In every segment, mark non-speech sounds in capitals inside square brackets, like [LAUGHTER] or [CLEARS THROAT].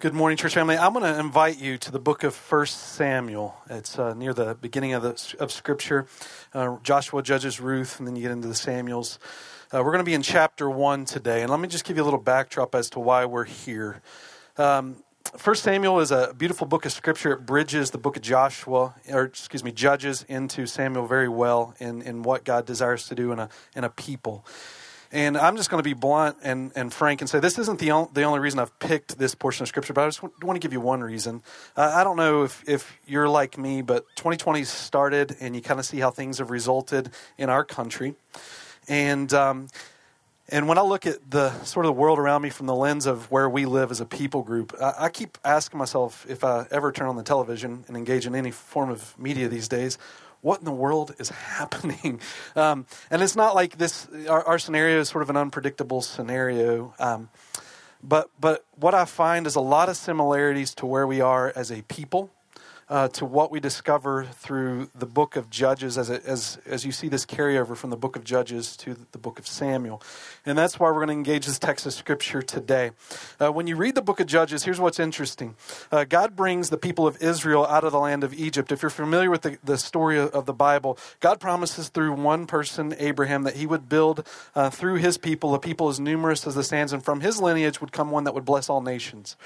Good morning, church family. I'm going to invite you to the book of First Samuel. It's uh, near the beginning of, the, of Scripture. Uh, Joshua judges Ruth, and then you get into the Samuels. Uh, we're going to be in chapter 1 today, and let me just give you a little backdrop as to why we're here. Um, First Samuel is a beautiful book of Scripture. It bridges the book of Joshua, or excuse me, Judges into Samuel very well in, in what God desires to do in a, in a people. And I'm just going to be blunt and, and frank and say this isn't the, on, the only reason I've picked this portion of Scripture, but I just want, to give you one reason. Uh, I don't know if, if you're like me, but 2020 started and you kind of see how things have resulted in our country. And, um, and when I look at the sort of the world around me from the lens of where we live as a people group, I, I keep asking myself if I ever turn on the television and engage in any form of media these days, what in the world is [LAUGHS] happening? Um, and it's not like this, our, our, scenario is sort of an unpredictable scenario. Um, but, but what I find is a lot of similarities to where we are as a people uh, to what we discover through the book of Judges as, as, as you see this carryover from the book of Judges to the book of Samuel. And that's why we're going to engage this text of Scripture today. Uh, when you read the book of Judges, here's what's interesting uh, God brings the people of Israel out of the land of Egypt. If you're familiar with the, the story of the Bible, God promises through one person, Abraham, that he would build uh, through his people a people as numerous as the sands, and from his lineage would come one that would bless all nations.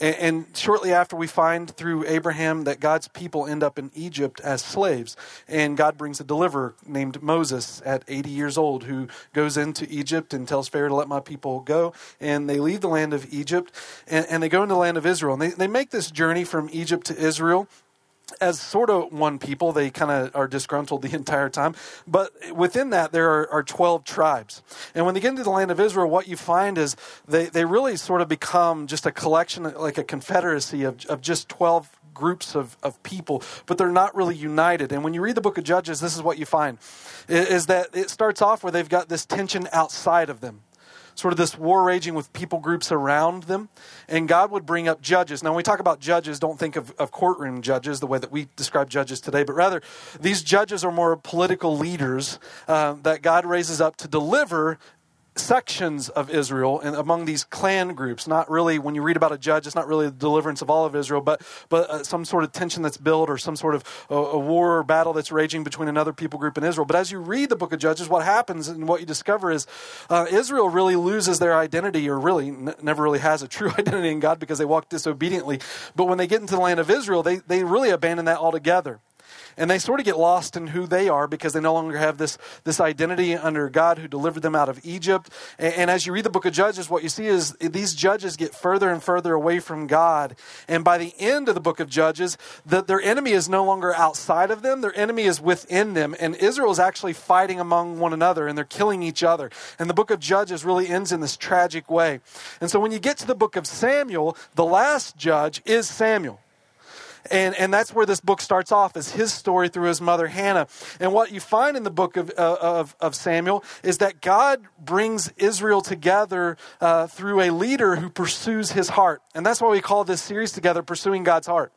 And, and, shortly after, we find through Abraham that God's people end up in Egypt as slaves. And God brings a deliverer named Moses at 80 years old who goes into Egypt and tells Pharaoh to let my people go. And they leave the land of Egypt and, and they go into the land of Israel. And they, they make this journey from Egypt to Israel as sort of one people. They kind of are disgruntled the [LAUGHS] entire time. But within that, there are, are, 12 tribes. And when they get into the land of Israel, what you find is they, they really sort of become just a collection, like a confederacy of, of just 12 groups of, of people, but they're not really united. And when you read the book of Judges, this is what you find is that it starts off where they've got this tension outside of them sort of this war raging with people groups around them. And God would bring up judges. Now, when we talk about judges, don't think of, of courtroom judges the way that we describe judges today, but rather these judges are more political leaders uh, that God raises up to deliver sections of Israel and among these clan groups. Not really, when you read about a judge, it's not really the deliverance of all of Israel, but, but uh, some sort of tension that's built or some sort of a war or battle that's raging between another people group and Israel. But as you read the book of Judges, what happens and what you discover is uh, Israel really loses their identity or really n- never really has a true [LAUGHS] identity in God because they walk disobediently. But when they get into the land of Israel, they, they really abandon that altogether and they sort of get lost in who they are because they no longer have this, this identity under God who delivered them out of Egypt. And, and, as you read the book of Judges, what you see is these judges get further and further away from God. And by the end of the book of Judges, the, their enemy is no longer outside of them, their enemy is within them. And Israel is actually fighting among one another and they're killing each other. And the book of Judges really ends in this tragic way. And so when you get to the book of Samuel, the last judge is Samuel. And, and that's where this book starts off, is his story through his mother Hannah. And what you find in the book of, uh, of, of, Samuel is that God brings Israel together uh, through a leader who pursues his heart. And that's why we call this series together, Pursuing God's Heart.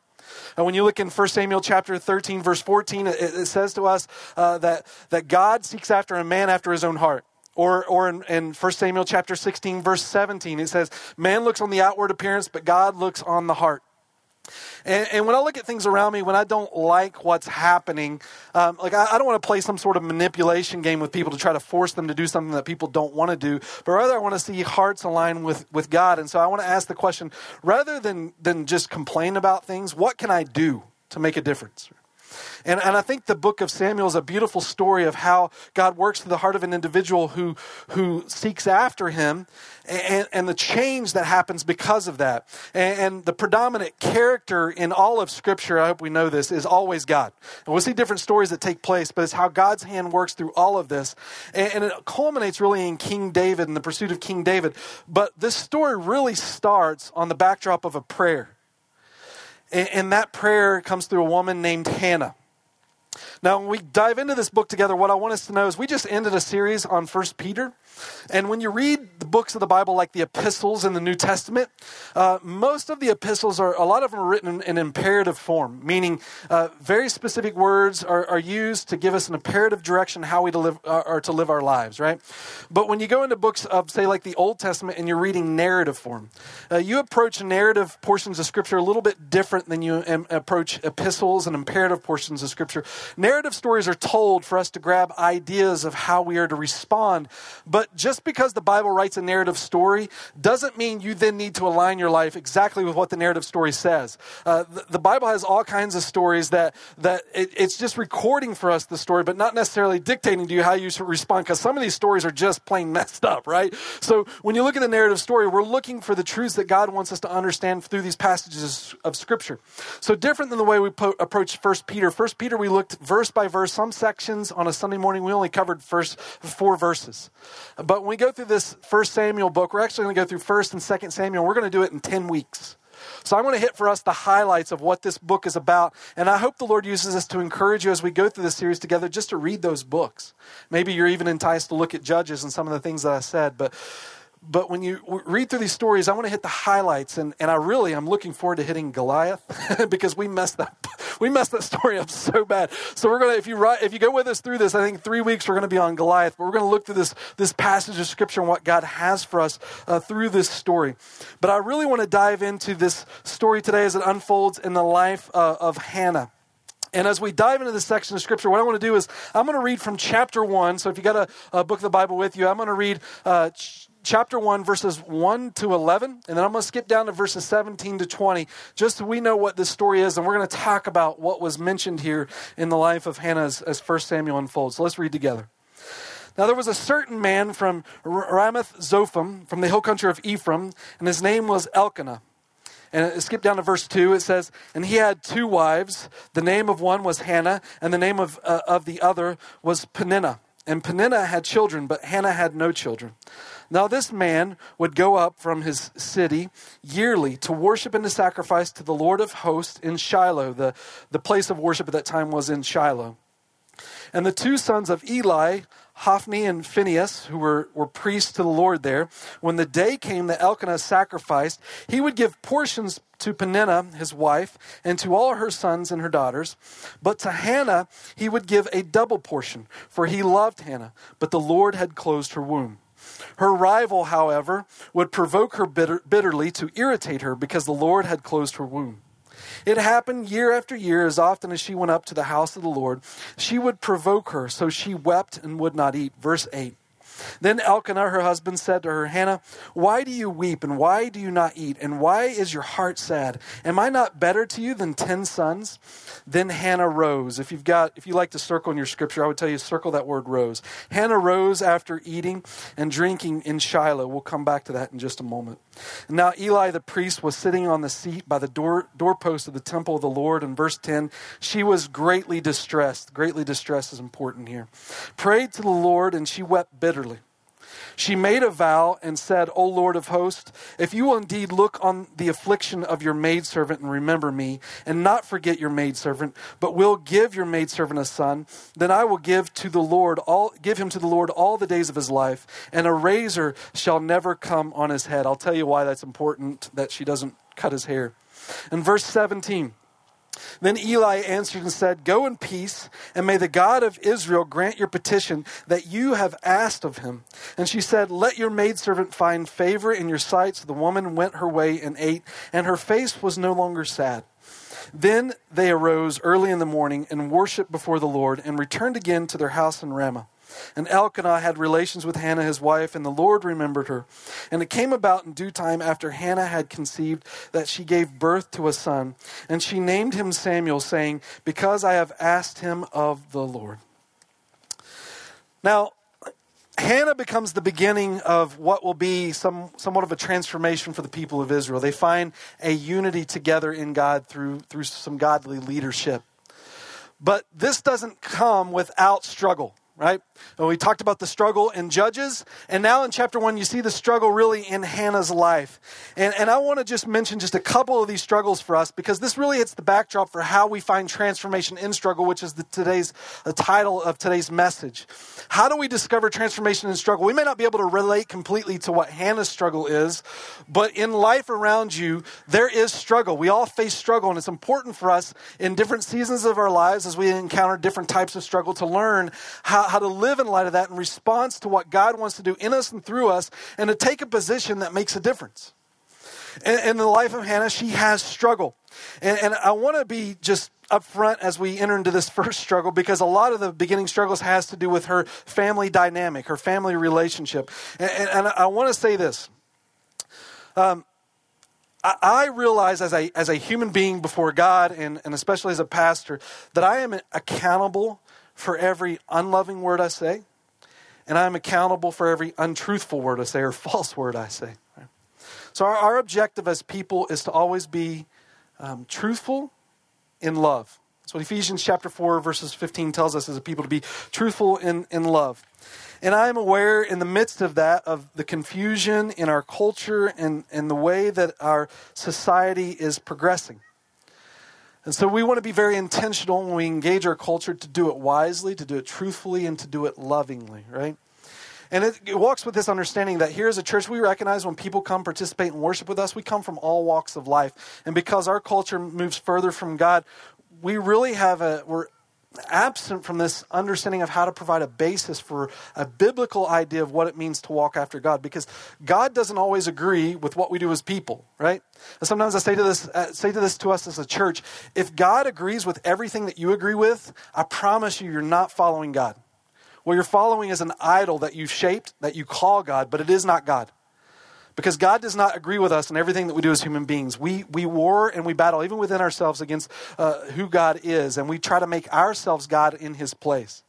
And when you look in 1 Samuel chapter 13, verse 14, it, it says to us uh, that, that God seeks after a man after his own heart. Or, or in, in 1 Samuel chapter 16, verse 17, it says, Man looks on the outward appearance, but God looks on the heart. And, and, when I look at things around me, when I don't like what's happening, um, like I, I, don't want to play some sort of manipulation game with people to try to force them to do something that people don't want to do, but rather I want to see hearts align with, with God. And so I want to ask the question rather than, than just complain about things, what can I do to make a difference? And, and I think the book of Samuel is a beautiful story of how God works through the heart of an individual who, who seeks after him and, and the change that happens because of that. And, and, the predominant character in all of Scripture, I hope we know this, is always God. And we'll see different stories that take place, but it's how God's hand works through all of this. And, and it culminates really in King David and the pursuit of King David. But this story really starts on the backdrop of a prayer. And, and that prayer comes through a woman named Hannah. Now, when we dive into this book together, what I want us to know is we just ended a series on First Peter. And when you read the books of the Bible, like the epistles in the New Testament, uh, most of the epistles are, a lot of them are written in, in imperative form, meaning uh, very specific words are, are, used to give us an imperative direction how we to live, uh, are to live our lives, right? But when you go into books of, say, like the Old Testament and you're reading narrative form, uh, you approach narrative portions of Scripture a little bit different than you um, approach epistles and imperative portions of Scripture. Narrative stories are told for us to grab ideas of how we are to respond, but just because the Bible writes a narrative story doesn't mean you then need to align your life exactly with what the narrative story says. Uh, the, the, Bible has all kinds of stories that, that it, it's just recording for us the story, but not necessarily dictating to you how you should respond because some of these stories are just plain messed up, right? So when you look at the narrative story, we're looking for the truths that God wants us to understand through these passages of Scripture. So different than the way we po- approach First Peter. First Peter, we looked verse by verse. Some sections on a Sunday morning, we only covered first four verses. But when we go through this First Samuel book, we're actually going to go through First and Second Samuel. We're going to do it in 10 weeks. So I'm going to hit for us the highlights of what this book is about. And I hope the Lord uses this to encourage you as we go through this series together just to read those books. Maybe you're even enticed to look at Judges and some of the things that I said. But but when you read through these stories, I want to hit the highlights, and, and I really I'm looking forward to hitting Goliath [LAUGHS] because we messed up [LAUGHS] we messed that story up so bad. So we're gonna if you if you go with us through this, I think three weeks we're gonna be on Goliath, but we're gonna look through this this passage of scripture and what God has for us uh, through this story. But I really want to dive into this story today as it unfolds in the life uh, of Hannah. And as we dive into this section of scripture, what I want to do is I'm going to read from chapter one. So if you got a, a book of the Bible with you, I'm going to read uh, ch- chapter 1, verses 1 to 11, and then I'm going to skip down to verses 17 to 20, just so we know what this story is, and we're going to talk about what was mentioned here in the life of Hannah as, as 1 Samuel unfolds. So let's read together. Now there was a certain man from Ramath Zophim, from the hill country of Ephraim, and his name was Elkanah. And skip down to verse 2. It says, And he had two wives. The name of one was Hannah, and the name of, uh, of the other was Peninnah. And Peninnah had children, but Hannah had no children. Now, this man would go up from his city yearly to worship and to sacrifice to the Lord of hosts in Shiloh. The, the place of worship at that time was in Shiloh. And the two sons of Eli, Hophni and Phinehas, who were, were priests to the Lord there, when the day came that Elkanah sacrificed, he would give portions to Peninnah, his wife, and to all her sons and her daughters. But to Hannah he would give a double portion, for he loved Hannah, but the Lord had closed her womb. Her rival, however, would provoke her bitter, bitterly to irritate her because the Lord had closed her womb. It happened year after year, as often as she went up to the house of the Lord. She would provoke her, so she wept and would not eat. Verse 8. Then Elkanah, her husband, said to her, Hannah, why do you weep, and why do you not eat, and why is your heart sad? Am I not better to you than ten sons? Then Hannah rose. If you've got, if you like to circle in your scripture, I would tell you circle that word rose. Hannah rose after eating and drinking in Shiloh. We'll come back to that in just a moment. Now Eli the priest was sitting on the seat by the door doorpost of the temple of the Lord. In verse 10, she was greatly distressed. Greatly distressed is important here. Prayed to the Lord, and she wept bitterly. She made a vow and said, O Lord of hosts, if you will indeed look on the affliction of your maidservant and remember me, and not forget your maidservant, but will give your maidservant a son, then I will give to the Lord all give him to the Lord all the days of his life, and a razor shall never come on his head. I'll tell you why that's important that she doesn't cut his hair. In verse 17, then Eli answered and said, Go in peace, and may the God of Israel grant your petition that you have asked of him. And she said, Let your maidservant find favor in your sight. So the woman went her way and ate, and her face was no longer sad. Then they arose early in the morning and worshipped before the Lord, and returned again to their house in Ramah. And Elkanah had relations with Hannah his wife, and the Lord remembered her. And it came about in due time after Hannah had conceived that she gave birth to a son. And she named him Samuel, saying, Because I have asked him of the Lord. Now, Hannah becomes the beginning of what will be some, somewhat of a transformation for the people of Israel. They find a unity together in God through, through some godly leadership. But this doesn't come without struggle. Right? And we talked about the struggle in Judges, and now in chapter one, you see the struggle really in Hannah's life. And, and I want to just mention just a couple of these struggles for us because this really hits the backdrop for how we find transformation in struggle, which is the, today's the title of today's message. How do we discover transformation in struggle? We may not be able to relate completely to what Hannah's struggle is, but in life around you, there is struggle. We all face struggle, and it's important for us in different seasons of our lives as we encounter different types of struggle to learn how how to live in light of that in response to what God wants to do in us and through us, and to take a position that makes a difference. In, in the life of Hannah, she has struggle. And, and I want to be just upfront as we enter into this [LAUGHS] first struggle because a lot of the beginning struggles has to do with her family dynamic, her family relationship. And, and, and I want to say this. Um, I realize as a, as a human being before God, and, and especially as a pastor, that I am accountable for every unloving word I say, and I'm accountable for every untruthful word I say or [LAUGHS] false word I say. So, our, our objective as people is to always be um, truthful in love. That's what Ephesians chapter 4, verses 15 tells us as a people to be truthful in, in love. And I am aware in the midst of that of the confusion in our culture and, and the way that our society is progressing. And so we want to be very intentional when we engage our culture to do it wisely, to do it truthfully, and to do it lovingly, right? And it, it, walks with this understanding that here as a church, we recognize when people come participate and worship with us, we come from all walks of life. And because our culture moves further from God, we really have a, we're absent from this understanding of how to provide a basis for a biblical idea of what it means to walk after God because God doesn't always agree with what we do as people, right? And sometimes I say to this uh, say to this to us as a church, if God agrees with everything that you agree with, I promise you you're not following God. What you're following is an idol that you've shaped that you call God, but it is not God. Because God does not agree with us in everything that we do as human beings. We, we war and we battle, even within ourselves, against uh, who God is, and we try to make ourselves God in His place.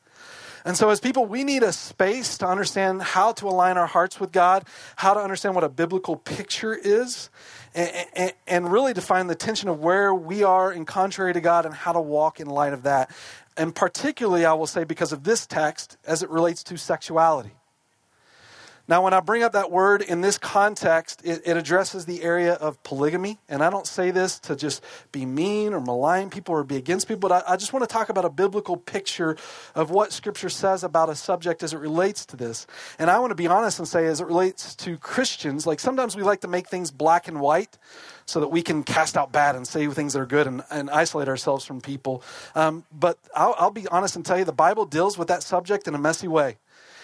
And so, as people, we need a space to understand how to align our hearts with God, how to understand what a biblical picture is, and, and, and really define the tension of where we are in contrary to God and how to walk in light of that. And particularly, I will say, because of this text as it relates to sexuality. Now, when I bring up that word in this context, it, it, addresses the area of polygamy. And I don't say this to just be mean or malign people or be against people, but I, I just want to talk about a biblical picture of what Scripture says about a subject as it relates to this. And I want to be honest and say, as it relates to Christians, like sometimes we like to make things black and white so that we can cast out bad and say things that are good and, and isolate ourselves from people. Um, but I'll, I'll be honest and tell you, the Bible deals with that subject in a messy way.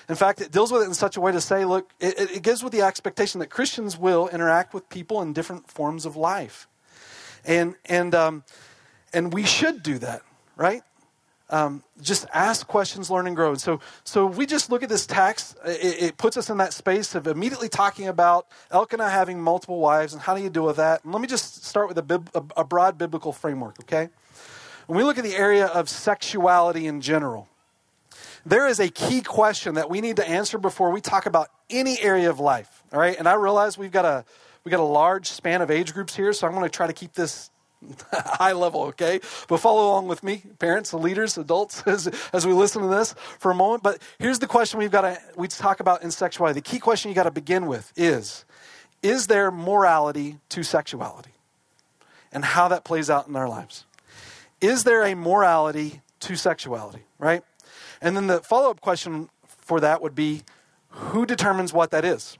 In fact, it deals with it in such a way to say, look, it, it gives with the expectation that Christians will interact with people in different forms of life. And, and, um, and we should do that, right? Um, just ask questions, learn, and grow. And so, so we just look at this text, it, it, puts us in that space of immediately talking about Elkanah having multiple wives and how do you deal with that. And let me just start with a, bib, a, a broad biblical framework, okay? When we look at the area of sexuality in general, there is a key question that we need to answer before we talk about any area of life. All right, and I realize we've got a we got a large span of age groups here, so I'm going to try to keep this [LAUGHS] high level, okay? But follow along with me, parents, leaders, adults, [LAUGHS] as, as we listen to this for a moment. But here's the question we've got to we talk about in sexuality. The key question you got to begin with is: Is there morality to sexuality, and how that plays out in our lives? Is there a morality to sexuality? Right? And then the follow up question for that would be who determines what that is?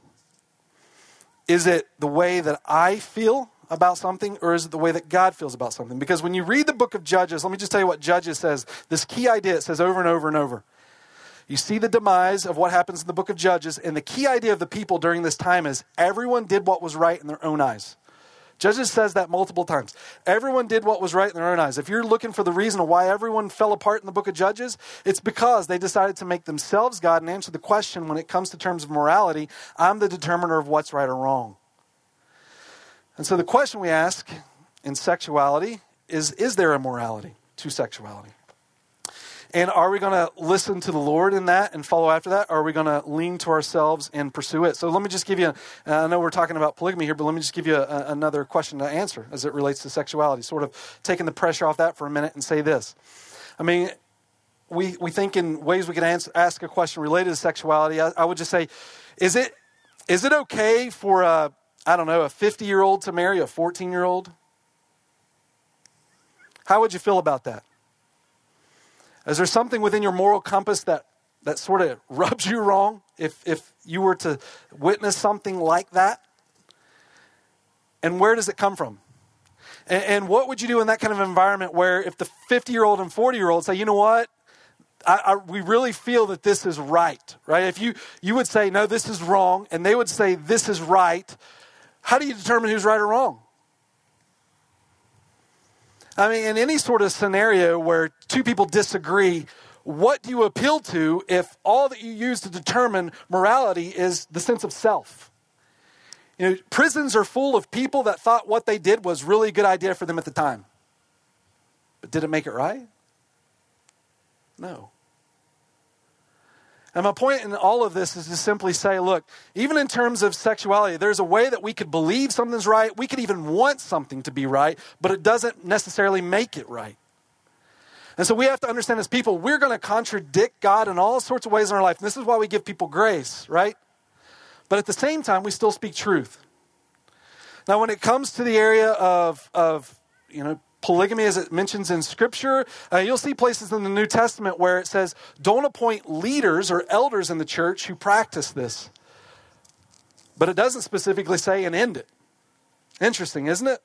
Is it the way that I feel about something, or is it the way that God feels about something? Because when you read the book of Judges, let me just tell you what Judges says. This key idea it says over and over and over. You see the demise of what happens in the book of Judges, and the key idea of the people during this time is everyone did what was right in their own eyes. Judges says that multiple times. Everyone did what was right in their own eyes. If you're looking for the reason why everyone fell apart in the book of Judges, it's because they decided to make themselves God and answer the question when it comes to terms of morality I'm the determiner of what's right or wrong. And so the question we ask in sexuality is Is there a morality to sexuality? And are we going to listen to the Lord in that and follow after that? Or are we going to lean to ourselves and pursue it? So let me just give you, uh, I know we're talking about polygamy here, but let me just give you a, another question to answer as it relates to sexuality, sort of taking the pressure off that for a minute and say this. I mean, we, we think in ways we can answer, ask a question related to sexuality, I, I would just say, is it, is it okay for a, I don't know, a 50 year old to marry a 14 year old? How would you feel about that? Is there something within your moral compass that, that sort of [LAUGHS] rubs you wrong if, if you were to witness something like that? And where does it come from? And, and what would you do in that kind of environment where if the 50 year old and 40 year old say, you know what? I, I, we really feel that this is right, right? If you, you would say, no, this is wrong, and they would say, this is right, how do you determine who's right or wrong? I mean, in any sort of scenario where two people disagree, what do you appeal to if all that you use to determine morality is the sense of self? You know, prisons are full of people that thought what they did was really a good idea for them at the time. But did it make it right? No. And my point in all of this is to simply say, look, even in terms of sexuality, there's a way that we could believe something's right. We could even want something to be right, but it doesn't necessarily make it right. And so we have to understand as people, we're going to contradict God in all sorts of ways in our life. And this is why we give people grace, right? But at the same time, we still speak truth. Now, when it comes to the area of, of you know, polygamy as it mentions in Scripture. Uh, you'll see places in the New Testament where it says, don't appoint leaders or elders in the church who practice this. But it doesn't specifically say and end it. Interesting, isn't it?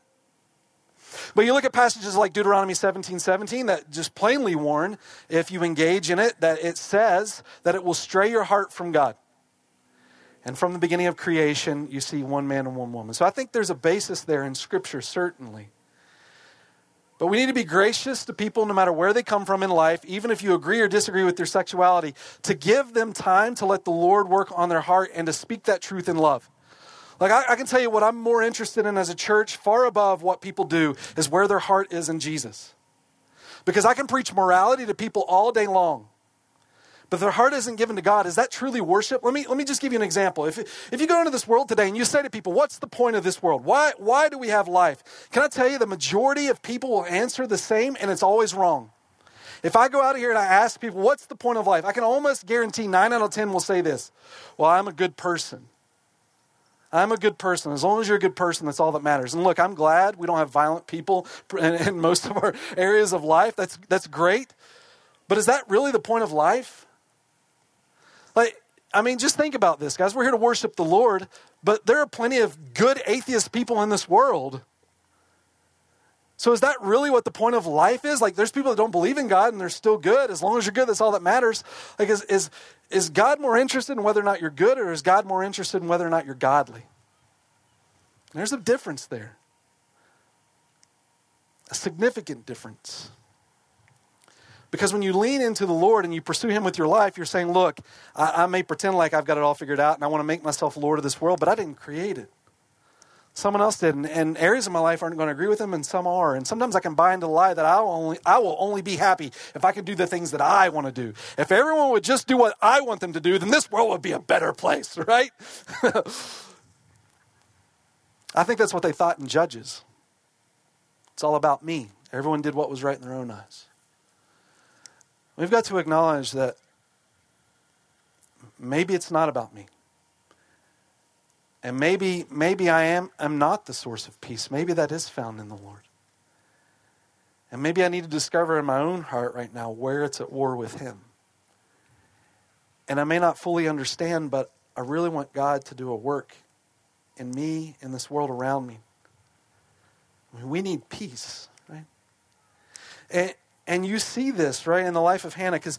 But you look at passages like Deuteronomy 17 17 that just plainly warn if you engage in it, that it says that it will stray your heart from God. And from the beginning of creation, you see one man and one woman. So I think there's a basis there in Scripture, certainly. But we need to be gracious to people no matter where they come from in life, even if you agree or disagree with their sexuality, to give them time to let the Lord work on their heart and to speak that truth in love. Like, I, I, can tell you what I'm more interested in as a church, far above what people do, is where their heart is in Jesus. Because I can preach morality to people all day long but their heart isn't given to God, is that truly worship? Let me, let me just give you an example. If, if you go into this world today and you say to people, What's the point of this world? Why, why do we have life? Can I tell you the majority of people will answer the same, and it's always wrong. If I go out of here and I ask people, What's the point of life? I can almost guarantee nine out of 10 will say this Well, I'm a good person. I'm a good person. As long as you're a good person, that's all that matters. And look, I'm glad we don't have violent people [LAUGHS] in, in most of our areas of life. That's, that's great. But is that really the point of life? Like, I mean, just think about this, guys. We're here to worship the Lord, but there are plenty of good atheist people in this world. So is that really what the point of life is? Like there's people that don't believe in God and they're still good. As long as you're good, that's all that matters. Like is is, is God more interested in whether or not you're good or is God more interested in whether or not you're godly? There's a difference there. A significant difference. Because when you lean into the Lord and you pursue Him with your life, you're saying, Look, I, I, may pretend like I've got it all figured out and I want to make myself Lord of this world, but I didn't create it. Someone else did. And, and areas of my life aren't going to agree with Him, and some are. And sometimes I can buy into the lie that I will, only, I will only be happy if I can do the things that I want to do. If everyone would just do what I want them to do, then this world would be a better place, [LAUGHS] right? I think that's what they thought in Judges. It's all about me. Everyone did what was right in their own eyes. We've got to acknowledge that maybe it's not about me. And maybe maybe I am am not the source of peace. Maybe that is found in the Lord. And maybe I need to discover in my own heart right now where it's at war with him. And I may not fully understand, but I really want God to do a work in me, in this world around me. I mean, we need peace, right? And, and you see this, right, in the life of Hannah. Because,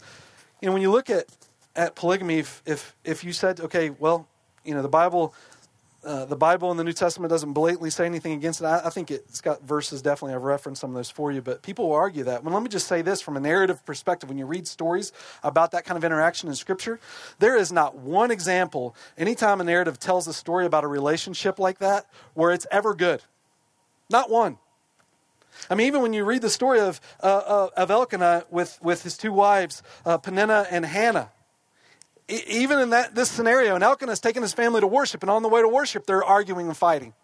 you know, when you look at, at polygamy, if, if, if you said, okay, well, you know, the Bible, uh, the Bible in the New Testament doesn't blatantly say anything against it. I, I, think it's got verses definitely. I've referenced some of those for you, but people will argue that. Well, let me just say this from a narrative perspective. When you read stories about that kind of interaction in Scripture, there is not one example, anytime a narrative tells a story about a relationship like that, where it's ever good. Not one. I mean, even when you read the story of, uh, uh, of Elkanah with, with his two wives, uh, Peninnah and Hannah, e- even in that, this scenario, and Elkanah is taking his family to worship, and on the way to worship, they're arguing and fighting.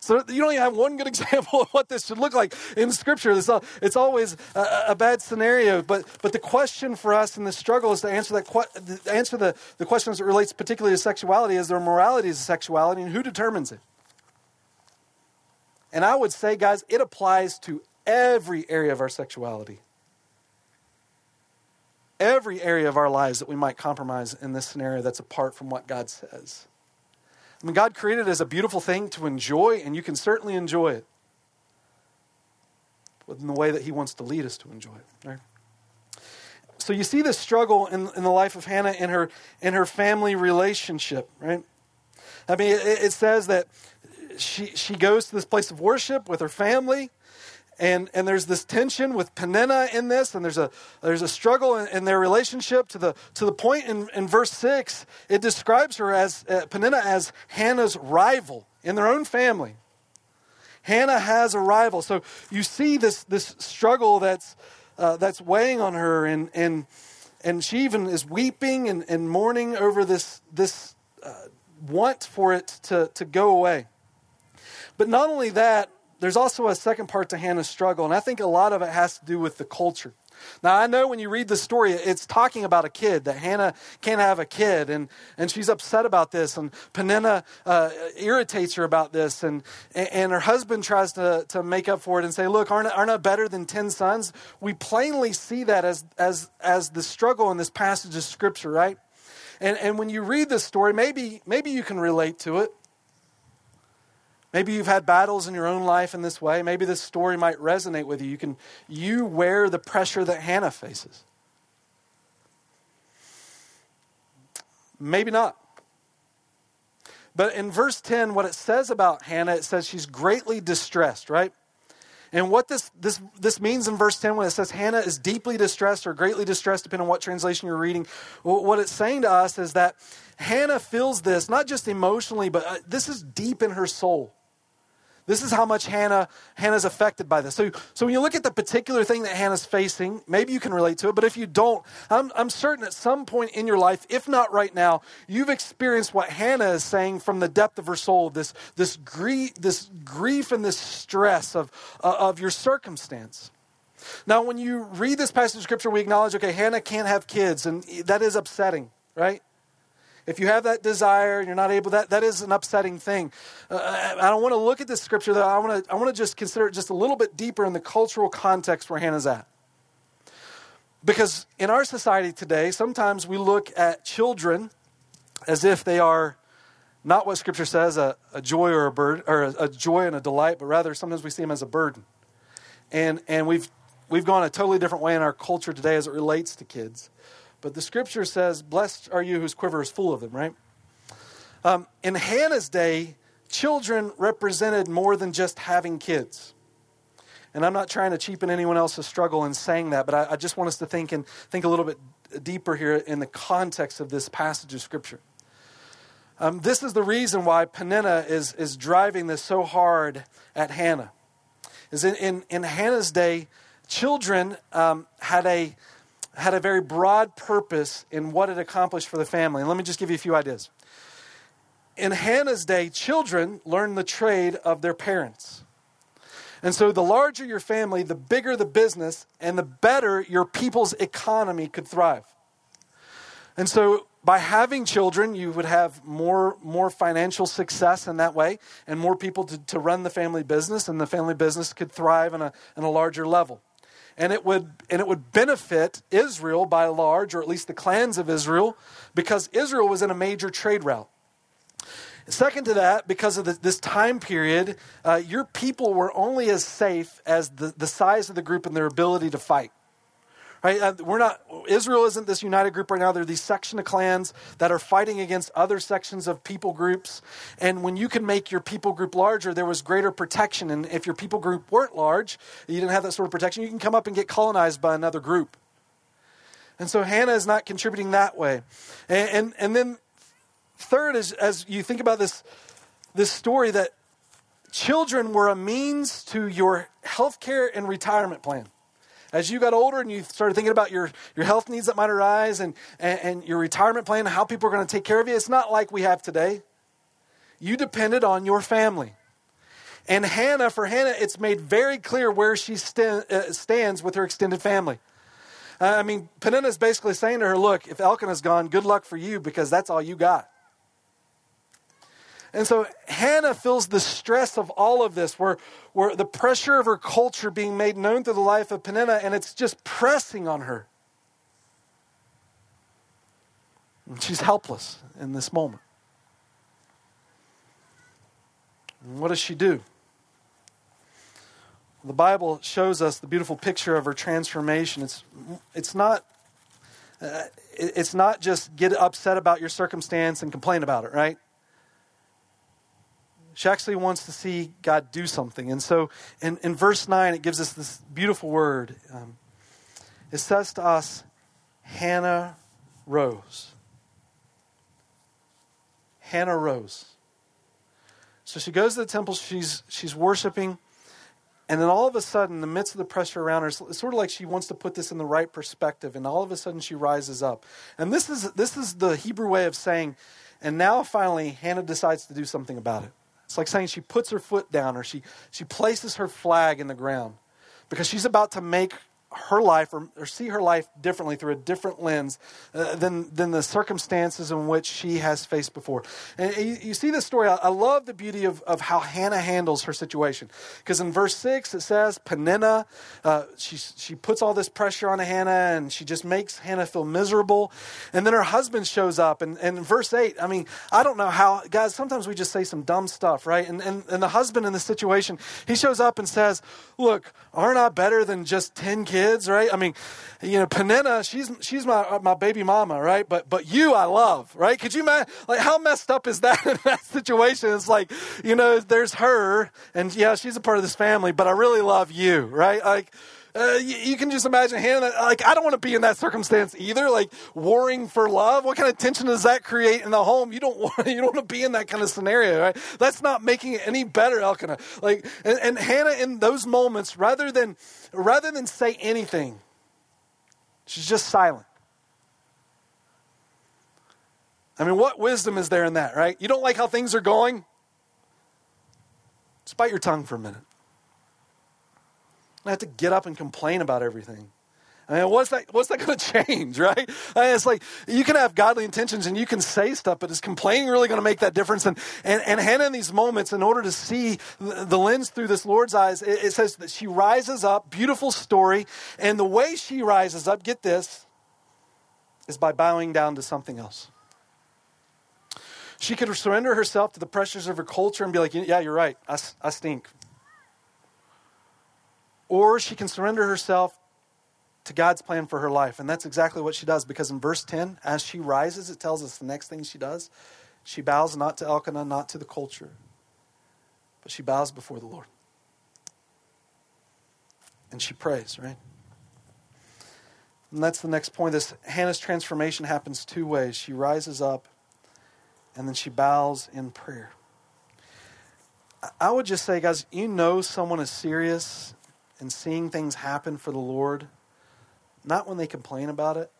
So you don't even have one good [LAUGHS] example of what this should look like in Scripture. It's, it's always a, a, bad scenario. But, but the question for us in this struggle is to answer, that, answer the, the questions that relates particularly to sexuality is there morality is sexuality and who determines it? And I would say, guys, it applies to every area of our sexuality. Every area of our lives that we might compromise in this scenario that's apart from what God says. I mean, God created it as a beautiful thing to enjoy, and you can certainly enjoy it in the way that He wants to lead us to enjoy it. Right? So you see this struggle in, in the life of Hannah in her in her family relationship, right? I mean, it, it says that she she goes to this place of worship with her family, and and there's this tension with Peninnah in this, and there's a there's a struggle in, in their relationship to the to the point in, in verse six it describes her as uh, Peninnah as Hannah's rival in their own family. Hannah has a rival, so you see this this struggle that's uh, that's weighing on her, and and and she even is weeping and, and mourning over this this uh, want for it to to go away. But not only that, there's also a second part to Hannah's struggle, and I think a lot of it has to do with the culture. Now, I know when you read the story, it's talking about a kid, that Hannah can't have a kid, and, and she's upset about this, and Peninnah uh, irritates her about this, and, and her husband tries to, to make up for it and say, Look, aren't, aren't I better than 10 sons? We plainly see that as, as, as the struggle in this passage of Scripture, right? And, and when you read this story, maybe, maybe you can relate to it. Maybe you've had battles in your own life in this way. Maybe this story might resonate with you. You can you wear the pressure that Hannah faces. Maybe not. But in verse 10, what it says about Hannah, it says she's greatly distressed, right? And what this, this, this means in verse 10 when it says Hannah is deeply distressed or greatly distressed, depending on what translation you're reading, what it's saying to us is that Hannah feels this, not just emotionally, but uh, this is deep in her soul. This is how much Hannah Hannah's affected by this. So, so when you look at the particular thing that Hannah's facing, maybe you can relate to it, but if you don't, I'm, I'm certain at some point in your life, if not right now, you've experienced what Hannah is saying from the depth of her soul, this, this, grief, this grief and this stress of, uh, of your circumstance. Now, when you read this passage of scripture, we acknowledge, okay, Hannah can't have kids, and that is upsetting, right? If you have that desire and you're not able, that, that is an upsetting thing. Uh, I don't want to look at this scripture, though. I want to I want to just consider it just a little bit deeper in the cultural context where Hannah's at. Because in our society today, sometimes we look at children as if they are not what Scripture says, a, a joy or a burden, or a, a joy and a delight, but rather sometimes we see them as a burden. And, and we've, we've gone a totally different way in our culture today as it relates to kids. But the scripture says, Blessed are you whose quiver is full of them, right? Um, in Hannah's day, children represented more than just having kids. And I'm not trying to cheapen anyone else's struggle in saying that, but I, I just want us to think and think a little bit deeper here in the context of this passage of Scripture. Um, this is the reason why Peninnah is, is driving this so hard at Hannah. Is in, in, in Hannah's day, children um, had a had a very broad purpose in what it accomplished for the family. And let me just give you a few ideas. In Hannah's day, children learned the trade of their parents. And so, the larger your family, the bigger the business, and the better your people's economy could thrive. And so, by having children, you would have more, more financial success in that way, and more people to, to run the family business, and the family business could thrive on a, on a larger level and it would and it would benefit Israel by large, or at least the clans of Israel, because Israel was in a major trade route. Second to that, because of the, this time period, uh, your people were only as safe as the, the size of the group and their ability to fight. Right? Uh, we're not, Israel isn't this united group right now. They're these section of clans that are fighting against other sections of people groups. And when you can make your people group larger, there was greater protection. And if your people group weren't large, you didn't have that sort of protection, you can come up and get colonized by another group. And so Hannah is not contributing that way. And, and, and then third is as you think about this, this story that children were a means to your health care and retirement plan as you got older and you started thinking about your, your health needs that might arise and, and, and your retirement plan how people are going to take care of you, it's not like we have today. You depended on your family. And Hannah, for Hannah, it's made very clear where she st- uh, stands with her extended family. Uh, I mean, Peninnah is basically saying to her, Look, if Elkanah's gone, good luck for you because that's all you got. And so Hannah feels the stress of all of this, where, where the pressure of her culture being made known through the life of Peninnah, and it's just pressing on her. And she's helpless in this moment. And what does she do? The Bible shows us the beautiful picture of her transformation. It's, it's, not, uh, it's not just get upset about your circumstance and complain about it, right? She actually wants to see God do something. And so in, in verse 9, it gives us this beautiful word. Um, it says to us, Hannah rose. Hannah rose. So she goes to the temple, she's, she's worshiping, and then all of a sudden, in the midst of the pressure around her, it's sort of like she wants to put this in the right perspective, and all of a sudden she rises up. And this is, this is the Hebrew way of saying, and now finally, Hannah decides to do something about it. It's like saying she puts her foot down or she, she places her flag in the ground because she's about to make her life or, or see her life differently through a different lens uh, than, than the circumstances in which she has faced before. And you, you see this story. I, I, love the beauty of, of how Hannah handles her situation. Because in verse 6, it says, Peninnah, uh, she, she puts all this pressure on Hannah and she just makes Hannah feel miserable. And then her husband shows up. And, and in verse 8, I mean, I don't know how, guys, sometimes we just say some dumb stuff, right? And, and, and the husband in the situation, he shows up and says, Look, aren't I better than just 10 kids? Kids, right? I mean, you know, Peninnah, she's she's my uh, my baby mama, right? But but you, I love, right? Could you imagine, like, how messed up is that [LAUGHS] in that situation? It's like, you know, there's her, and yeah, she's a part of this family, but I really love you, right? Like. Uh, you, you, can just imagine Hannah. Like, I don't want to be in that circumstance either. Like, warring for love. What kind of tension does that create in the home? You don't [LAUGHS] want. You don't want to be in that kind of scenario, right? That's not making it any better, Elkanah. Like, and, and Hannah in those moments, rather than rather than say anything, she's just silent. I mean, what wisdom is there in that, right? You don't like how things are going? Just bite your tongue for a minute. I have to get up and complain about everything. I mean, what's that, what's that going [LAUGHS] to change, right? I mean, it's like you can have godly intentions and you can say stuff, but is complaining really going to make that difference? And, and, and Hannah, in these moments, in order to see the lens through this Lord's eyes, it, it says that she rises up, beautiful story. And the way she rises up, get this, is by bowing down to something else. She could surrender herself to the pressures of her culture and be like, yeah, you're right, I, I stink. Or she can surrender herself to God's plan for her life. And that's exactly what she does because in verse 10, as she rises, it tells us the next thing she does. She bows not to Elkanah, not to the culture, but she bows before the Lord. And she prays, right? And that's the next point. This Hannah's transformation happens two ways. She rises up and then she bows in prayer. I would just say, guys, you know someone is serious and seeing things happen for the Lord not when they complain about it,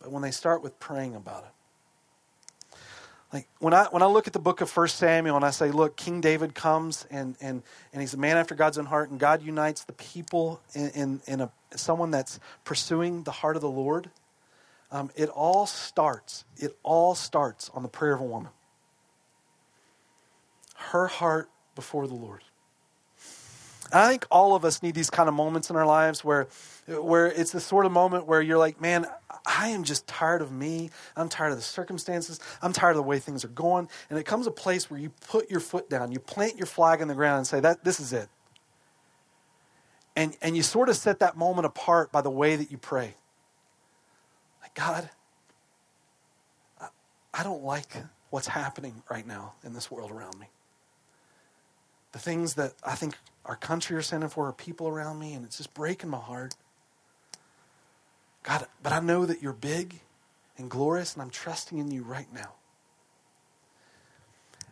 but when they start with praying about it. Like when I when I look at the book of First Samuel and I say, look, King David comes and and and he's a man after God's own heart, and God unites the people in in, in a someone that's pursuing the heart of the Lord. Um, it all starts. It all starts on the prayer of a woman. Her heart before the Lord. I think all of us need these kind of moments in our lives where, where it's the sort of moment where you're like, man, I am just tired of me. I'm tired of the circumstances. I'm tired of the way things are going. And it comes a place where you put your foot down, you plant your flag in the ground and say, that this is it. And, and you sort of set that moment apart by the way that you pray. Like, God, I, I don't like what's happening right now in this world around me. The things that I think our country are standing for, our people around me, and it's just breaking my heart. God, but I know that you're big and glorious, and I'm trusting in you right now.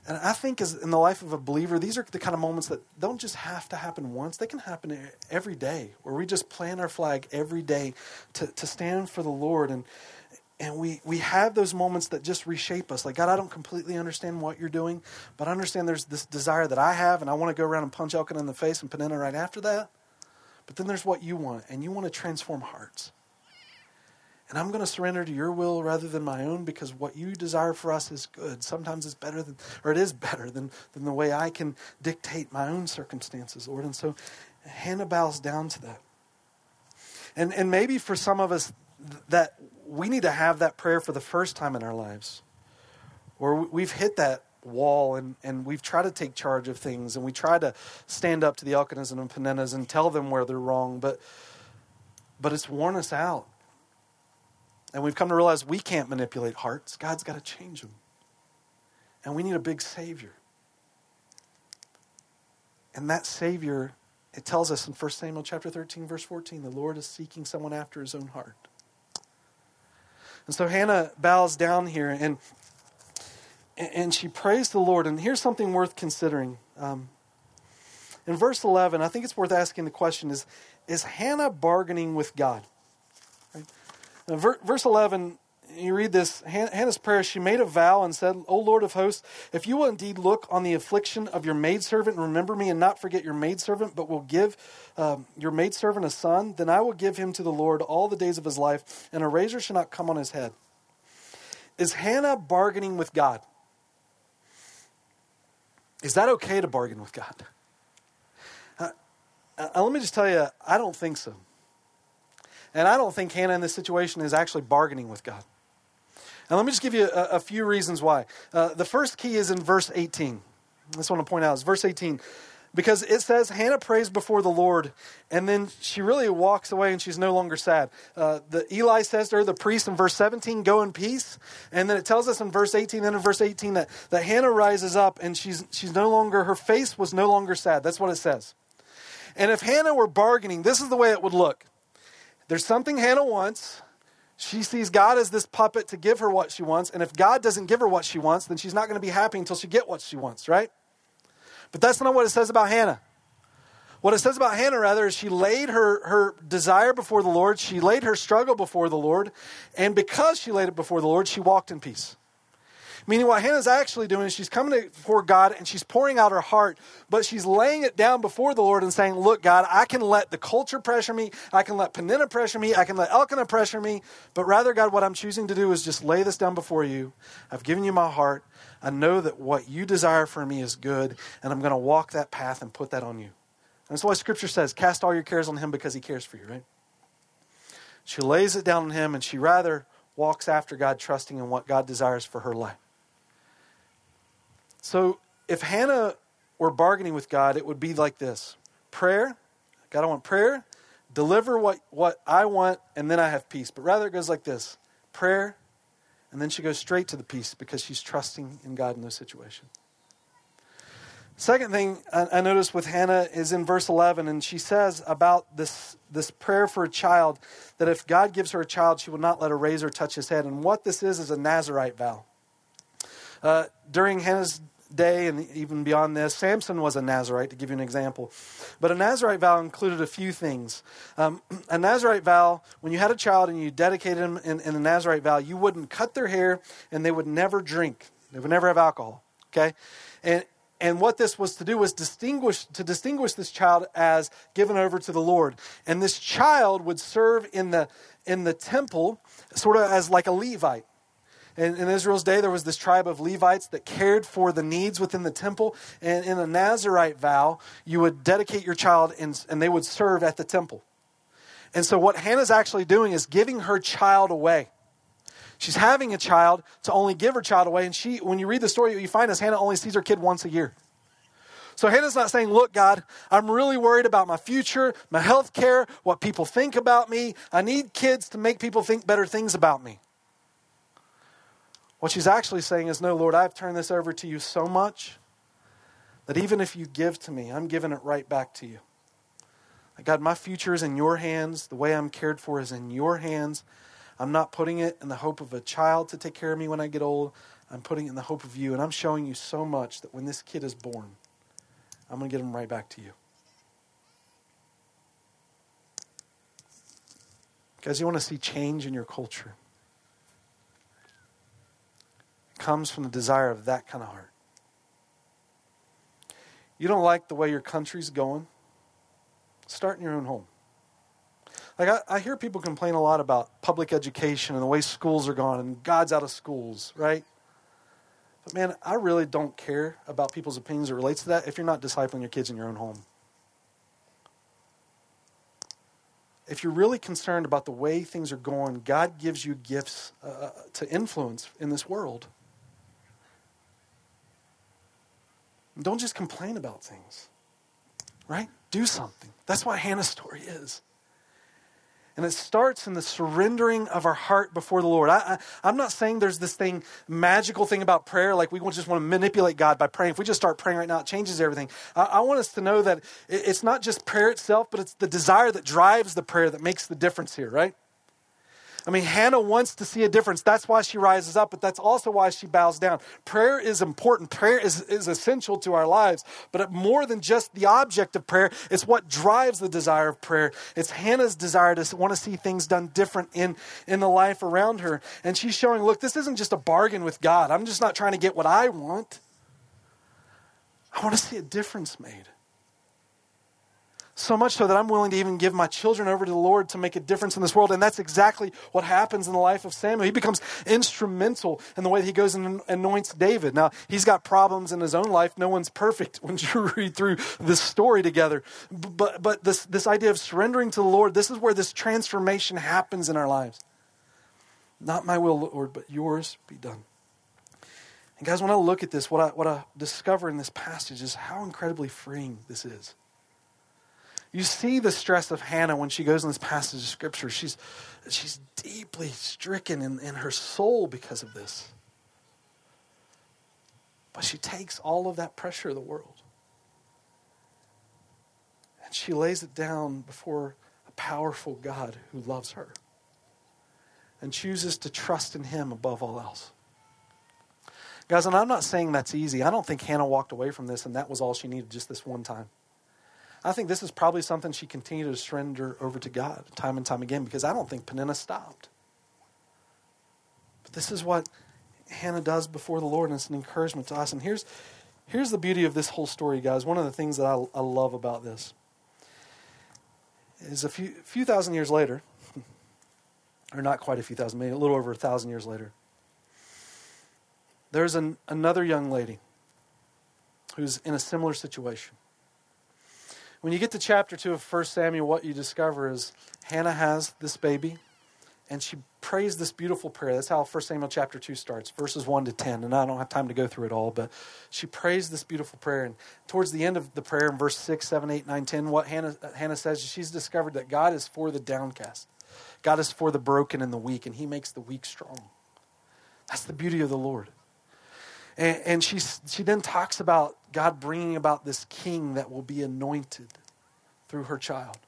And I think as in the life of a believer, these are the kind of moments that don't just have to happen once. They can happen every day, where we just plant our flag every day to, to stand for the Lord. And, and we, we have those moments that just reshape us. Like, God, I don't completely understand what you're doing, but I understand there's this desire that I have, and I want to go around and punch Elkanah in the face and Peninnah right after that. But then there's what you want, and you want to transform hearts. And I'm going to surrender to your will rather than my own because what you desire for us is good. Sometimes it's better than, or it is better than, than the way I can dictate my own circumstances, Lord. And so Hannah bows down to that. And, and maybe for some of us, that we need to have that prayer for the first time in our lives. Or we've hit that wall and, and we've tried to take charge of things and we try to stand up to the Elkanahs and Peninnahs and tell them where they're wrong, but, but it's worn us out. And we've come to realize we can't manipulate hearts. God's got to change them. And we need a big Savior. And that Savior, it tells us in 1 Samuel chapter 13, verse 14, the Lord is seeking someone after his own heart. And so Hannah bows down here and and she prays the Lord. And here's something worth considering. Um, in verse 11, I think it's worth asking the question is, is Hannah bargaining with God? verse 11, you read this Hannah's prayer. She made a vow and said, O Lord of hosts, if you will indeed look on the affliction of your maidservant and remember me and not forget your maidservant, but will give um, your maidservant a son, then I will give him to the Lord all the days of his life, and a razor shall not come on his head. Is Hannah bargaining with God? Is that okay to bargain with God? Uh, uh, let me just tell you, I don't think so. And I don't think Hannah in this situation is actually bargaining with God. Now, let me just give you a, a few reasons why. Uh, the first key is in verse 18. I just want to point out is verse 18. Because it says Hannah prays before the Lord, and then she really walks away and she's no longer sad. Uh, the Eli says to her, the priest in verse 17, go in peace. And then it tells us in verse 18, then in verse 18, that, that Hannah rises up and she's, she's no longer, her face was no longer sad. That's what it says. And if Hannah were bargaining, this is the way it would look. There's something Hannah wants. She sees God as this puppet to give her what she wants. And if God doesn't give her what she wants, then she's not going to be happy until she get what she wants, right? But that's not what it says about Hannah. What it says about Hannah, rather, is she laid her, her desire before the Lord. She laid her struggle before the Lord. And because she laid it before the Lord, she walked in peace. Meaning, what Hannah's actually doing is she's coming before God and she's pouring out her heart, but she's laying it down before the Lord and saying, Look, God, I can let the culture pressure me. I can let Peninnah pressure me. I can let Elkanah pressure me. But rather, God, what I'm choosing to do is just lay this down before you. I've given you my heart. I know that what you desire for me is good, and I'm going to walk that path and put that on you. And that's why Scripture says, Cast all your cares on Him because He cares for you, right? She lays it down on Him, and she rather walks after God, trusting in what God desires for her life. So if Hannah were bargaining with God, it would be like this prayer, God, I want prayer, deliver what, what I want, and then I have peace. But rather, it goes like this prayer, and then she goes straight to the peace because she's trusting in God in those situations. Second thing I noticed with Hannah is in verse 11, and she says about this, this prayer for a child that if God gives her a child, she will not let a razor touch his head. And what this is is a Nazarite vow. Uh, during Hannah's day and even beyond this, Samson was a Nazarite, to give you an example. But a Nazarite vow included a few things. Um, [CLEARS THROAT] a Nazarite vow, when you had a child and you dedicated them in, in Nazarite vow, you wouldn't cut their hair and they would never drink. They would never have alcohol. Okay? And, and what this was to do was distinguish to distinguish this child as given over to the Lord. And this child would serve in the in the temple sort of as like a Levite. In, in, Israel's day, there was this tribe of Levites that cared for the needs within the temple. And in a Nazarite vow, you would dedicate your child and, and they would serve at the temple. And so, what Hannah's actually doing is giving her child away. She's having a child to only give her child away. And she, when you read the story, what you find is Hannah only sees her kid once a year. So Hannah's not saying, Look, God, I'm really worried about my future, my health care, what people think about me. I need kids to make people think better things about me. What she's actually saying is, No, Lord, I've turned this over to you so much that even if you give to me, I'm giving it right back to you. God, my future is in your hands. The way I'm cared for is in your hands. I'm not putting it in the hope of a child to take care of me when I get old. I'm putting it in the hope of you. And I'm showing you so much that when this kid is born, I'm going to get him right back to you. Guys, you want to see change in your culture. Comes from the desire of that kind of heart. You don't like the way your country's going? Start in your own home. Like, I, I hear people complain a lot about public education and the way schools are going and God's out of schools, right? But man, I really don't care about people's opinions that relates to that if you're not discipling your kids in your own home. If you're really concerned about the way things are going, God gives you gifts uh to influence in this world. Don't just complain about things, right? Do something. That's what Hannah's story is. And it starts in the surrendering of our heart before the Lord. I, am not saying there's this thing, magical thing about prayer, like we just want to manipulate God by praying. If we just start praying right now, it changes everything. I, I want us to know that it's not just prayer itself, but it's the desire that drives the prayer that makes the difference here, right? I mean, Hannah wants to see a difference. That's why she rises up, but that's also why she bows down. Prayer is important. Prayer is, is essential to our lives. But more than just the object of prayer, it's what drives the desire of prayer. It's Hannah's desire to want to see things done different in, in the life around her. And she's showing, look, this isn't just a bargain with God. I'm just not trying to get what I want. I want to see a difference made. So much so that I'm willing to even give my children over to the Lord to make a difference in this world. And that's exactly what happens in the life of Samuel. He becomes instrumental in the way that he goes and anoints David. Now, he's got problems in his own life. No one's perfect [LAUGHS] when you read through this story together. But, but this, this idea of surrendering to the Lord, this is where this transformation happens in our lives. Not my will, Lord, but yours be done. And guys, when I look at this, what I, what I discover in this passage is how incredibly freeing this is. You see the stress of Hannah when she goes in this passage of Scripture. She's, she's deeply stricken in, in her soul because of this. But she takes all of that pressure of the world and she lays it down before a powerful God who loves her and chooses to trust in Him above all else. Guys, and I'm not saying that's easy. I don't think Hannah walked away from this and that was all she needed just this one time. I think this is probably something she continued to surrender over to God time and time again because I don't think Peninnah stopped. But this is what Hannah does before the Lord, and it's an encouragement to us. And here's, here's the beauty of this whole story, guys. One of the things that I, I love about this is a few, few thousand years later, [LAUGHS] or not quite a few thousand, maybe a little over a thousand years later, there's an, another young lady who's in a similar situation. When you get to chapter 2 of 1 Samuel, what you discover is Hannah has this baby, and she prays this beautiful prayer. That's how 1 Samuel chapter 2 starts, verses 1 to 10. And I don't have time to go through it all, but she prays this beautiful prayer. And towards the end of the prayer, in verse 6, 7, 8, 9, 10, what Hannah, Hannah says is she's discovered that God is for the downcast, God is for the broken and the weak, and He makes the weak strong. That's the beauty of the Lord. And, and she, she then talks about God bringing about this king that will be anointed through her child.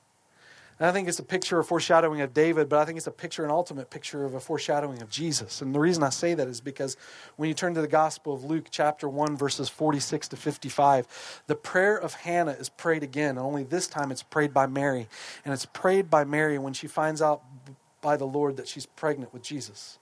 And I think it's a picture, a foreshadowing of David, but I think it's a picture, an ultimate picture of a foreshadowing of Jesus. And the reason I say that is because when you turn to the Gospel of Luke, chapter 1, verses 46 to 55, the prayer of Hannah is prayed again, only this time it's prayed by Mary. And it's prayed by Mary when she finds out by the Lord that she's pregnant with Jesus.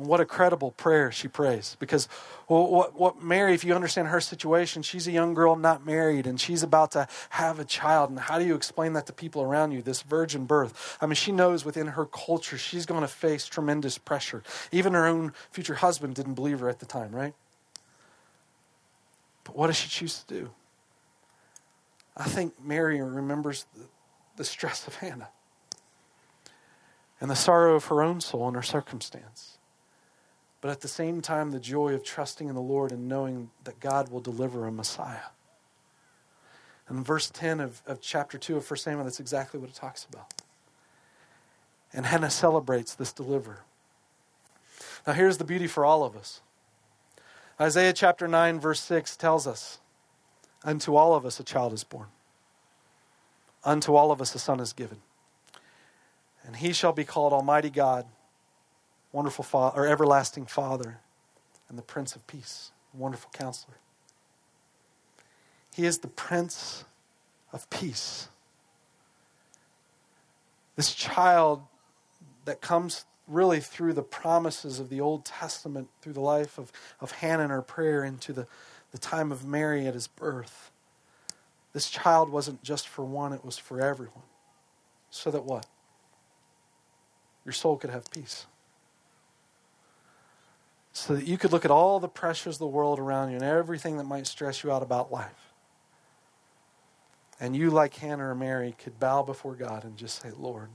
And what a credible prayer she prays. Because what, what Mary, if you understand her situation, she's a young girl not married and she's about to have a child. And how do you explain that to people around you, this virgin birth? I mean, she knows within her culture she's going to face tremendous pressure. Even her own future husband didn't believe her at the time, right? But what does she choose to do? I think Mary remembers the, the stress of Hannah and the sorrow of her own soul and her circumstance but at the same time, the joy of trusting in the Lord and knowing that God will deliver a Messiah. And in verse 10 of, of chapter 2 of 1 Samuel, that's exactly what it talks about. And Hannah celebrates this deliverer. Now, here's the beauty for all of us Isaiah chapter 9, verse 6 tells us, Unto all of us a child is born, unto all of us a son is given. And he shall be called Almighty God wonderful Father, or everlasting Father, and the Prince of Peace, wonderful Counselor. He is the Prince of Peace. This child that comes really through the promises of the Old Testament, through the life of, of Hannah and her prayer, into the, the time of Mary at his birth. This child wasn't just for one, it was for everyone. So that what? Your soul could have peace. So that you could look at all the pressures of the world around you and everything that might stress you out about life. And you, like Hannah or Mary, could bow before God and just say, Lord,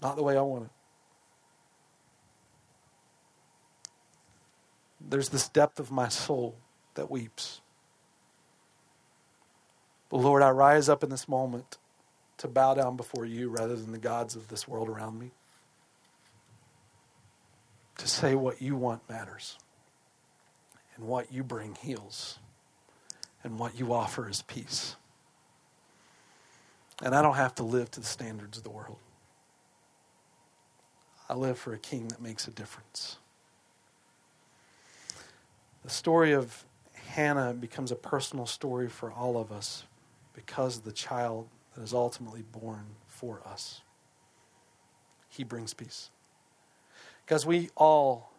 not the way I want it. There's this depth of my soul that weeps. But Lord, I rise up in this moment to bow down before you rather than the gods of this world around me. To say what you want matters, and what you bring heals, and what you offer is peace. And I don't have to live to the standards of the world. I live for a king that makes a difference. The story of Hannah becomes a personal story for all of us because of the child that is ultimately born for us. He brings peace. Because we all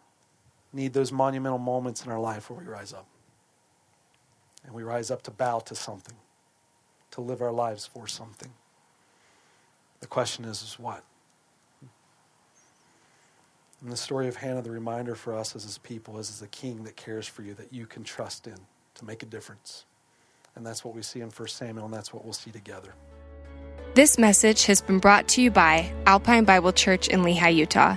need those monumental moments in our life where we rise up. And we rise up to bow to something, to live our lives for something. The question is, is what? And the story of Hannah, the reminder for us as his people is as a king that cares for you, that you can trust in to make a difference. And that's what we see in 1 Samuel, and that's what we'll see together. This message has been brought to you by Alpine Bible Church in Lehi, Utah.